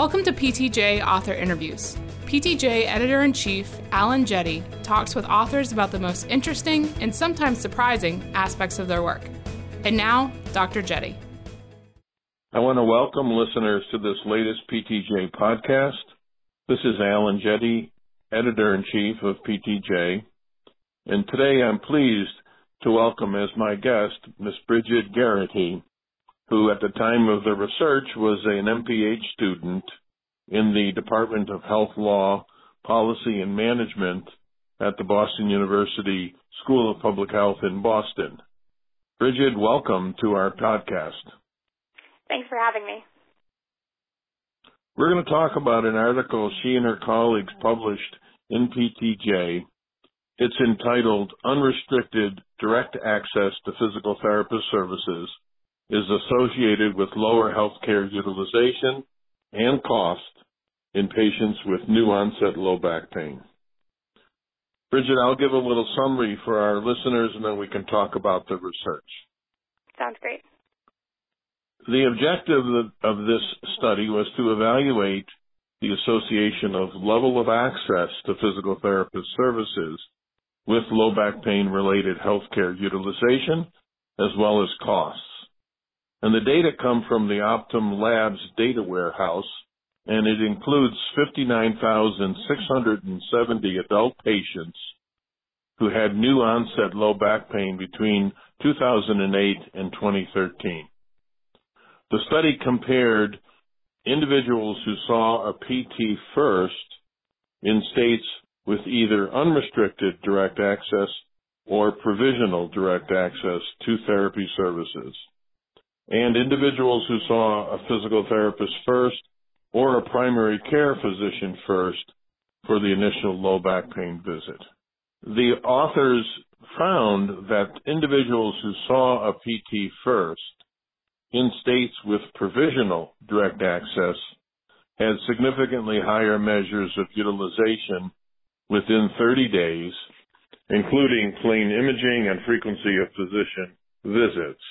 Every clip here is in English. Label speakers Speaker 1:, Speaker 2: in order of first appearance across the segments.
Speaker 1: Welcome to PTJ Author Interviews. PTJ Editor in Chief Alan Jette talks with authors about the most interesting and sometimes surprising aspects of their work. And now, Dr. Jette.
Speaker 2: I want to welcome listeners to this latest PTJ podcast. This is Alan Jette, Editor in Chief of PTJ. And today I'm pleased to welcome as my guest Miss Brigid Garrity, who at the time of the research was an MPH student in the Department of Health Law, Policy and Management at the Boston University School of Public Health in Boston. Brigid, welcome to our podcast.
Speaker 3: Thanks for having me.
Speaker 2: We're going to talk about an article she and her colleagues published in PTJ. It's entitled Unrestricted Direct Access to Physical Therapist Services is associated with lower healthcare utilization and cost in patients with new onset low back pain. Brigid, I'll give a little summary for our listeners and then we can talk about the research.
Speaker 3: Sounds great.
Speaker 2: The objective of this study was to evaluate the association of level of access to physical therapist services with low back pain related healthcare utilization as well as costs. And the data come from the Optum Labs data warehouse, and it includes 59,670 adult patients who had new onset low back pain between 2008 and 2013. The study compared individuals who saw a PT first in states with either unrestricted direct access or provisional direct access to therapy services and individuals who saw a physical therapist first or a primary care physician first for the initial low back pain visit. The authors found that individuals who saw a PT first in states with provisional direct access had significantly higher measures of utilization within 30 days, including plain imaging and frequency of physician visits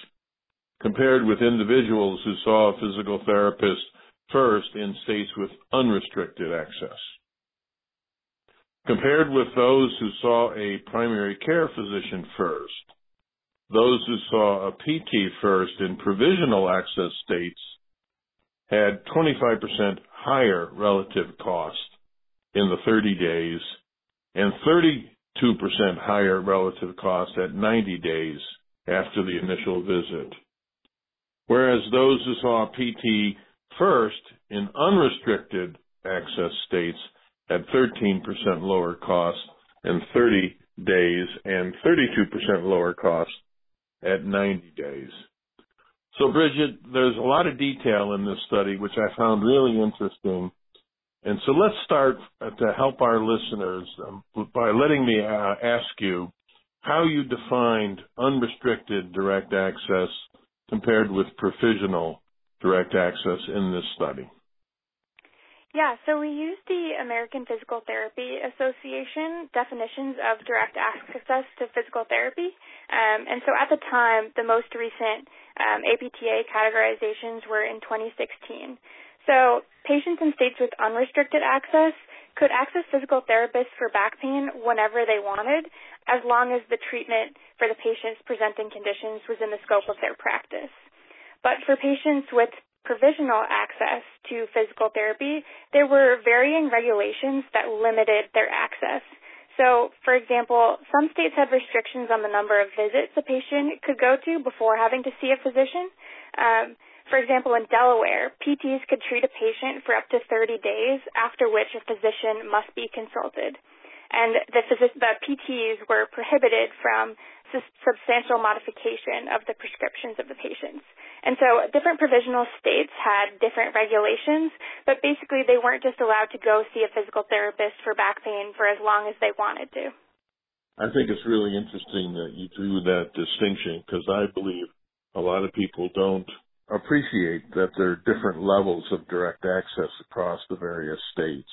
Speaker 2: compared with individuals who saw a physical therapist first in states with unrestricted access. Compared with those who saw a primary care physician first, those who saw a PT first in provisional access states had 25% higher relative cost in the 30 days and 32% higher relative cost at 90 days after the initial visit whereas those who saw PT first in unrestricted access states had 13% lower cost in 30 days and 32% lower cost at 90 days. So Brigid, there's a lot of detail in this study which I found really interesting. And so let's start to help our listeners by letting me uh, ask you how you defined unrestricted direct access compared with provisional direct access in this study?
Speaker 3: Yeah, so we used the American Physical Therapy Association definitions of direct access to physical therapy. Um, and so at the time, the most recent um, APTA categorizations were in 2016. So patients in states with unrestricted access could access physical therapists for back pain whenever they wanted, as long as the treatment for the patient's presenting conditions was in the scope of their practice. But for patients with provisional access to physical therapy, there were varying regulations that limited their access. So, for example, some states had restrictions on the number of visits a patient could go to before having to see a physician. Um, for example, in Delaware, PTs could treat a patient for up to 30 days, after which a physician must be consulted. And the, the PTs were prohibited from substantial modification of the prescriptions of the patients. And so different provisional states had different regulations, but basically they weren't just allowed to go see a physical therapist for back pain for as long as they wanted to.
Speaker 2: I think it's really interesting that you drew that distinction because I believe a lot of people don't appreciate that there are different levels of direct access across the various states.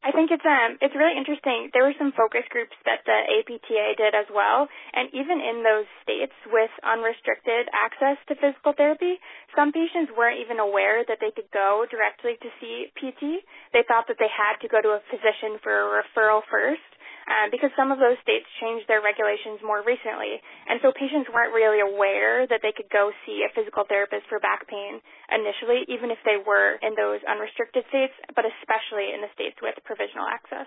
Speaker 3: I think it's um it's really interesting. There were some focus groups that the APTA did as well, and even in those states with unrestricted access to physical therapy, some patients weren't even aware that they could go directly to see PT. They thought that they had to go to a physician for a referral first um, because some of those states changed their regulations more recently. And so patients weren't really aware that they could go see a physical therapist for back pain initially, even if they were in those unrestricted states, but especially in the states with provisional access.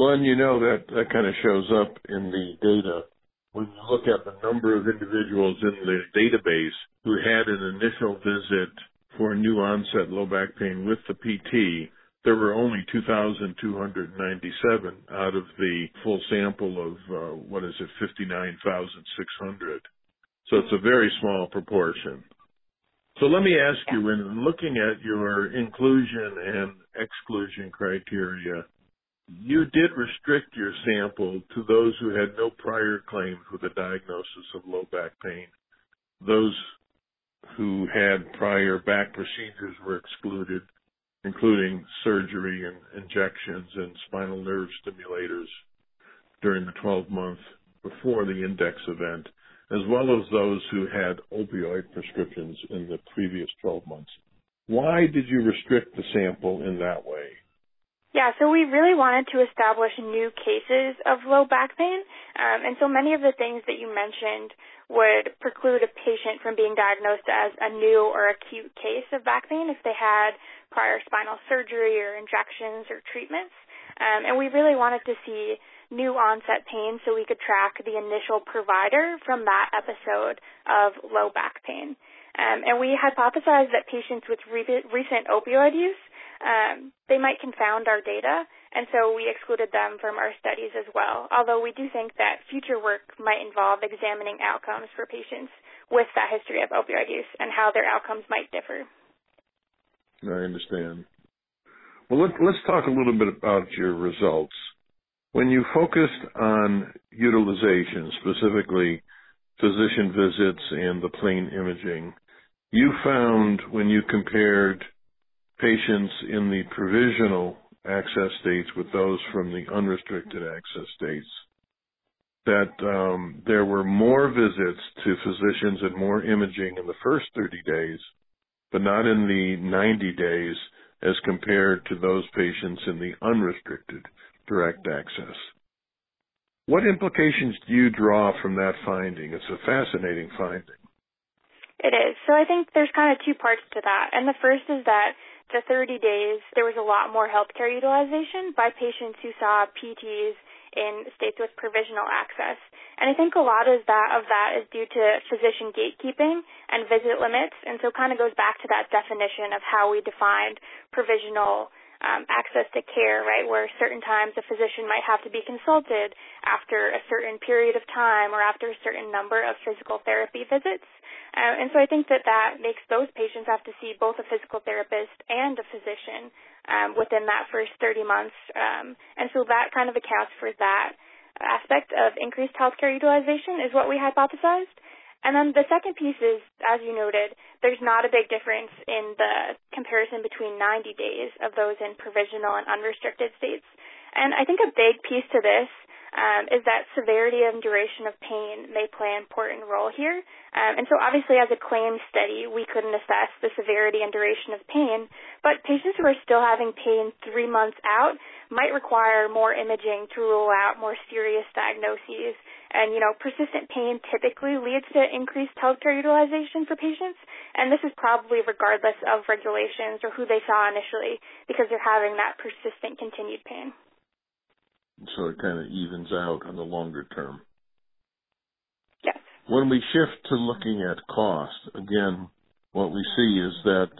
Speaker 2: Well, and you know that that kind of shows up in the data when you look at the number of individuals in the database who had an initial visit for new onset low back pain with the PT, there were only 2,297 out of the full sample of, uh, what is it, 59,600. So it's a very small proportion. So let me ask you, when looking at your inclusion and exclusion criteria, you did restrict your sample to those who had no prior claims with a diagnosis of low back pain. Those who had prior back procedures were excluded including surgery and injections and spinal nerve stimulators during the 12 months before the index event, as well as those who had opioid prescriptions in the previous 12 months. Why did you restrict the sample in that way?
Speaker 3: Yeah, so we really wanted to establish new cases of low back pain. Um, and so many of the things that you mentioned would preclude a patient from being diagnosed as a new or acute case of back pain if they had prior spinal surgery or injections or treatments. Um, and we really wanted to see new onset pain so we could track the initial provider from that episode of low back pain. Um, and we hypothesized that patients with re- recent opioid use, um, they might confound our data, and so we excluded them from our studies as well. Although we do think that future work might involve examining outcomes for patients with that history of opioid use and how their outcomes might differ.
Speaker 2: I understand. Well, let, let's talk a little bit about your results. When you focused on utilization, specifically physician visits and the plain imaging, you found when you compared patients in the provisional access states with those from the unrestricted access states that um, there were more visits to physicians and more imaging in the first 30 days but not in the 90 days as compared to those patients in the unrestricted direct access. What implications do you draw from that finding? It's a fascinating finding.
Speaker 3: It is. So I think there's kind of two parts to that. And the first is that the 30 days, there was a lot more healthcare utilization by patients who saw PTs in states with provisional access. And I think a lot of that of that is due to physician gatekeeping and visit limits, and so it kind of goes back to that definition of how we defined provisional um, access to care, right, where certain times a physician might have to be consulted after a certain period of time or after a certain number of physical therapy visits. Uh, and so I think that that makes those patients have to see both a physical therapist and a physician um, within that first 30 months. Um, and so that kind of accounts for that aspect of increased healthcare utilization is what we hypothesized. And then the second piece is, as you noted, there's not a big difference in the comparison between 90 days of those in provisional and unrestricted states. And I think a big piece to this um, is that severity and duration of pain may play an important role here. Um, and so obviously as a claim study, we couldn't assess the severity and duration of pain, but patients who are still having pain three months out might require more imaging to rule out more serious diagnoses. And, you know, persistent pain typically leads to increased healthcare utilization for patients, and this is probably regardless of regulations or who they saw initially because they're having that persistent continued pain
Speaker 2: so it kind of evens out on the longer term.
Speaker 3: Yes.
Speaker 2: When we shift to looking at cost, again, what we see is that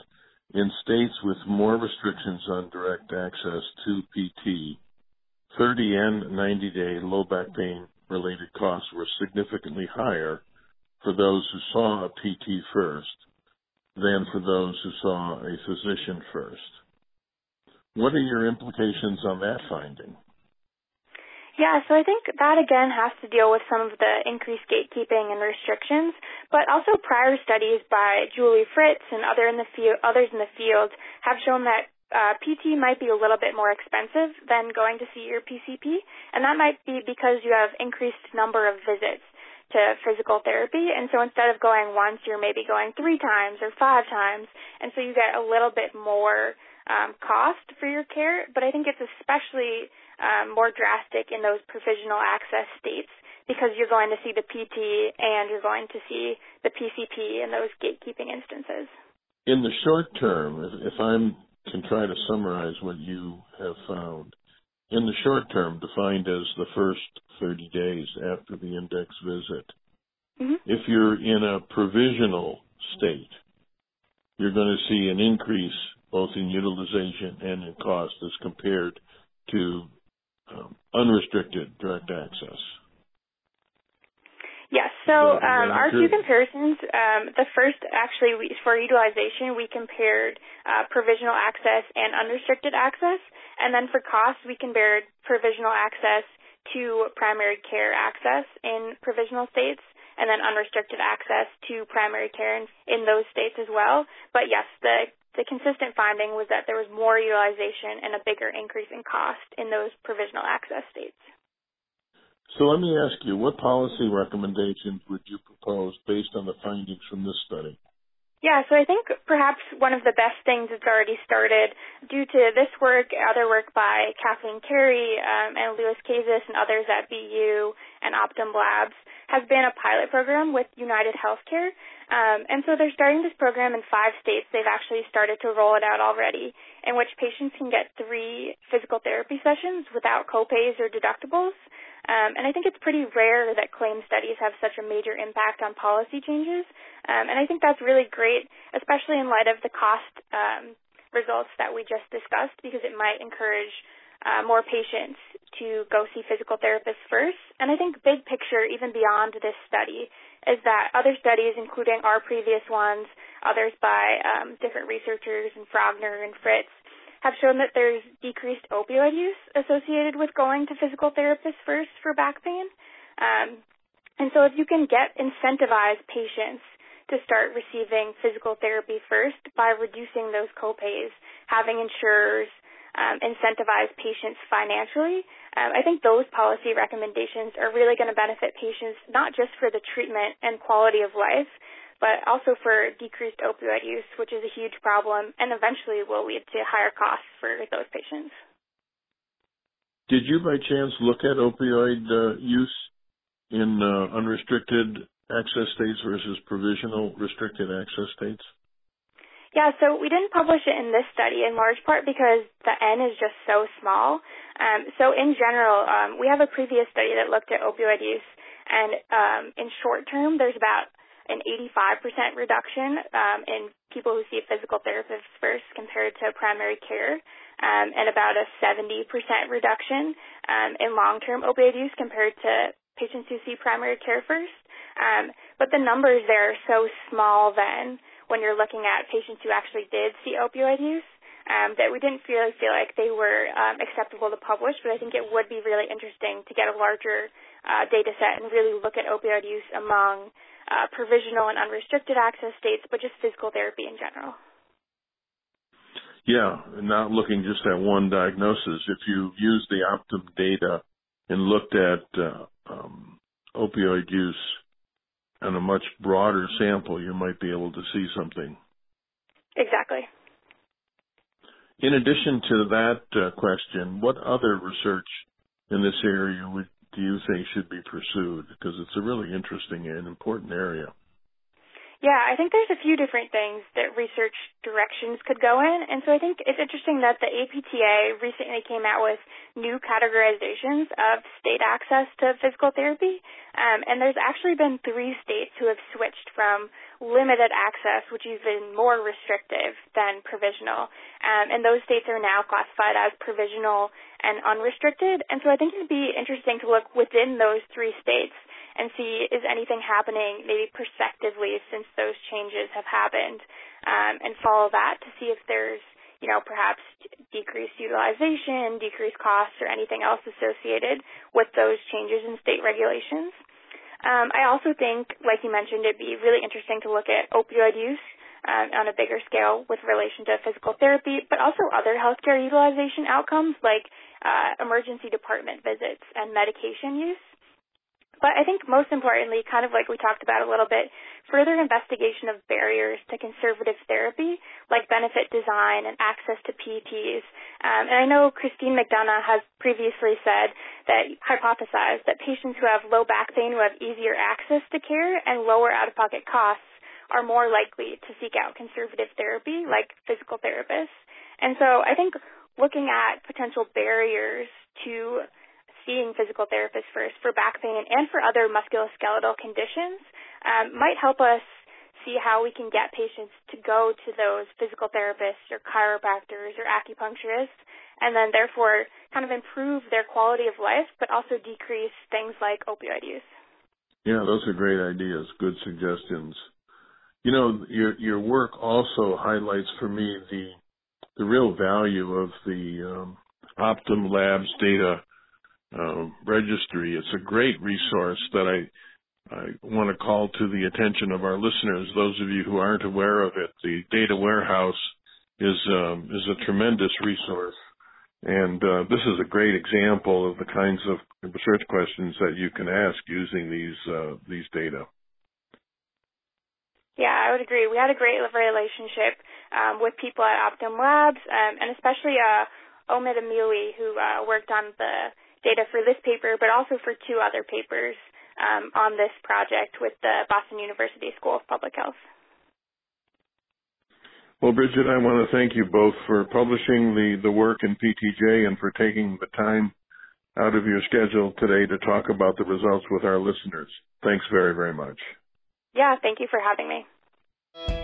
Speaker 2: in states with more restrictions on direct access to PT, 30 and 90 day low back pain related costs were significantly higher for those who saw a PT first than for those who saw a physician first. What are your implications on that finding?
Speaker 3: Yeah, so I think that again has to deal with some of the increased gatekeeping and restrictions, but also prior studies by Julie Fritz and other in the field, others in the field have shown that uh, PT might be a little bit more expensive than going to see your PCP, and that might be because you have increased number of visits to physical therapy. And so instead of going once, you're maybe going three times or five times. And so you get a little bit more um, cost for your care. But I think it's especially um, more drastic in those provisional access states because you're going to see the PT and you're going to see the PCP in those gatekeeping instances.
Speaker 2: In the short term, if, if I can try to summarize what you have found, in the short term, defined as the first 30 days after the index visit. Mm-hmm. If you're in a provisional state, you're going to see an increase both in utilization and in cost as compared to um, unrestricted direct access.
Speaker 3: Yes. So um, our two comparisons, um, the first actually we, for utilization, we compared uh, provisional access and unrestricted access, and then for cost, we compared provisional access to primary care access in provisional states and then unrestricted access to primary care in, in those states as well. But yes, the the consistent finding was that there was more utilization and a bigger increase in cost in those provisional access states.
Speaker 2: So let me ask you, what policy recommendations would you propose based on the findings from this study?
Speaker 3: Yeah, so I think perhaps one of the best things that's already started due to this work, other work by Kathleen Carey um, and Lewis Kazis and others at BU and Optum Labs, has been a pilot program with United Healthcare. Um, and so they're starting this program in five states. They've actually started to roll it out already, in which patients can get three physical therapy sessions without copays or deductibles. Um, and I think it's pretty rare that claim studies have such a major impact on policy changes. Um, and I think that's really great, especially in light of the cost um, results that we just discussed, because it might encourage uh, more patients to go see physical therapists first. And I think big picture, even beyond this study, is that other studies, including our previous ones, others by um, different researchers and Frogner and Fritz, have shown that there's decreased opioid use associated with going to physical therapists first for back pain. Um, and so if you can get incentivize patients to start receiving physical therapy first by reducing those copays, having insurers um, incentivize patients financially, um, I think those policy recommendations are really going to benefit patients not just for the treatment and quality of life, but also for decreased opioid use, which is a huge problem and eventually will lead to higher costs for those patients.
Speaker 2: Did you by chance look at opioid uh, use in uh, unrestricted access states versus provisional restricted access states?
Speaker 3: Yeah, so we didn't publish it in this study in large part because the N is just so small. Um, so in general, um, we have a previous study that looked at opioid use, and um, in short term, there's about an 85% reduction um, in people who see physical therapists first compared to primary care, um, and about a 70% reduction um, in long-term opioid use compared to patients who see primary care first. Um, but the numbers there are so small then when you're looking at patients who actually did see opioid use. Um, that we didn't really feel like they were um, acceptable to publish, but I think it would be really interesting to get a larger uh, data set and really look at opioid use among uh, provisional and unrestricted access states, but just physical therapy in general.
Speaker 2: Yeah, not looking just at one diagnosis. If you use the Optum data and looked at uh, um, opioid use on a much broader sample, you might be able to see something.
Speaker 3: Exactly.
Speaker 2: In addition to that uh, question, what other research in this area would do you think should be pursued? Because it's a really interesting and important area.
Speaker 3: Yeah, I think there's a few different things that research directions could go in. And so I think it's interesting that the APTA recently came out with new categorizations of state access to physical therapy. Um, and there's actually been three states who have switched from limited access, which is even more restrictive than provisional. Um, and those states are now classified as provisional and unrestricted. And so I think it'd be interesting to look within those three states and see is anything happening maybe prospectively since those changes have happened, um, and follow that to see if there's you know perhaps decreased utilization, decreased costs, or anything else associated with those changes in state regulations. Um, I also think, like you mentioned, it'd be really interesting to look at opioid use um, on a bigger scale with relation to physical therapy, but also other healthcare utilization outcomes like uh, emergency department visits and medication use. But I think most importantly, kind of like we talked about a little bit, further investigation of barriers to conservative therapy, like benefit design and access to PTs. Um, and I know Christine McDonough has previously said that hypothesized that patients who have low back pain who have easier access to care and lower out-of-pocket costs are more likely to seek out conservative therapy, like physical therapists. And so I think looking at potential barriers to seeing physical therapists first for back pain and for other musculoskeletal conditions um, might help us see how we can get patients to go to those physical therapists or chiropractors or acupuncturists and then therefore kind of improve their quality of life but also decrease things like opioid use.
Speaker 2: Yeah, those are great ideas, good suggestions. You know, your your work also highlights for me the the real value of the um, Optum Labs data uh, registry. It's a great resource that I I want to call to the attention of our listeners. Those of you who aren't aware of it, the data warehouse is um, is a tremendous resource, and uh, this is a great example of the kinds of research questions that you can ask using these uh, these data.
Speaker 3: Yeah, I would agree. We had a great relationship um, with people at Optum Labs, um, and especially uh, Omid Ameli, who uh, worked on the data for this paper, but also for two other papers um, on this project with the Boston University School of Public Health.
Speaker 2: Well, Brigid, I want to thank you both for publishing the, the work in PTJ and for taking the time out of your schedule today to talk about the results with our listeners. Thanks very, very much.
Speaker 3: Yeah, thank you for having me.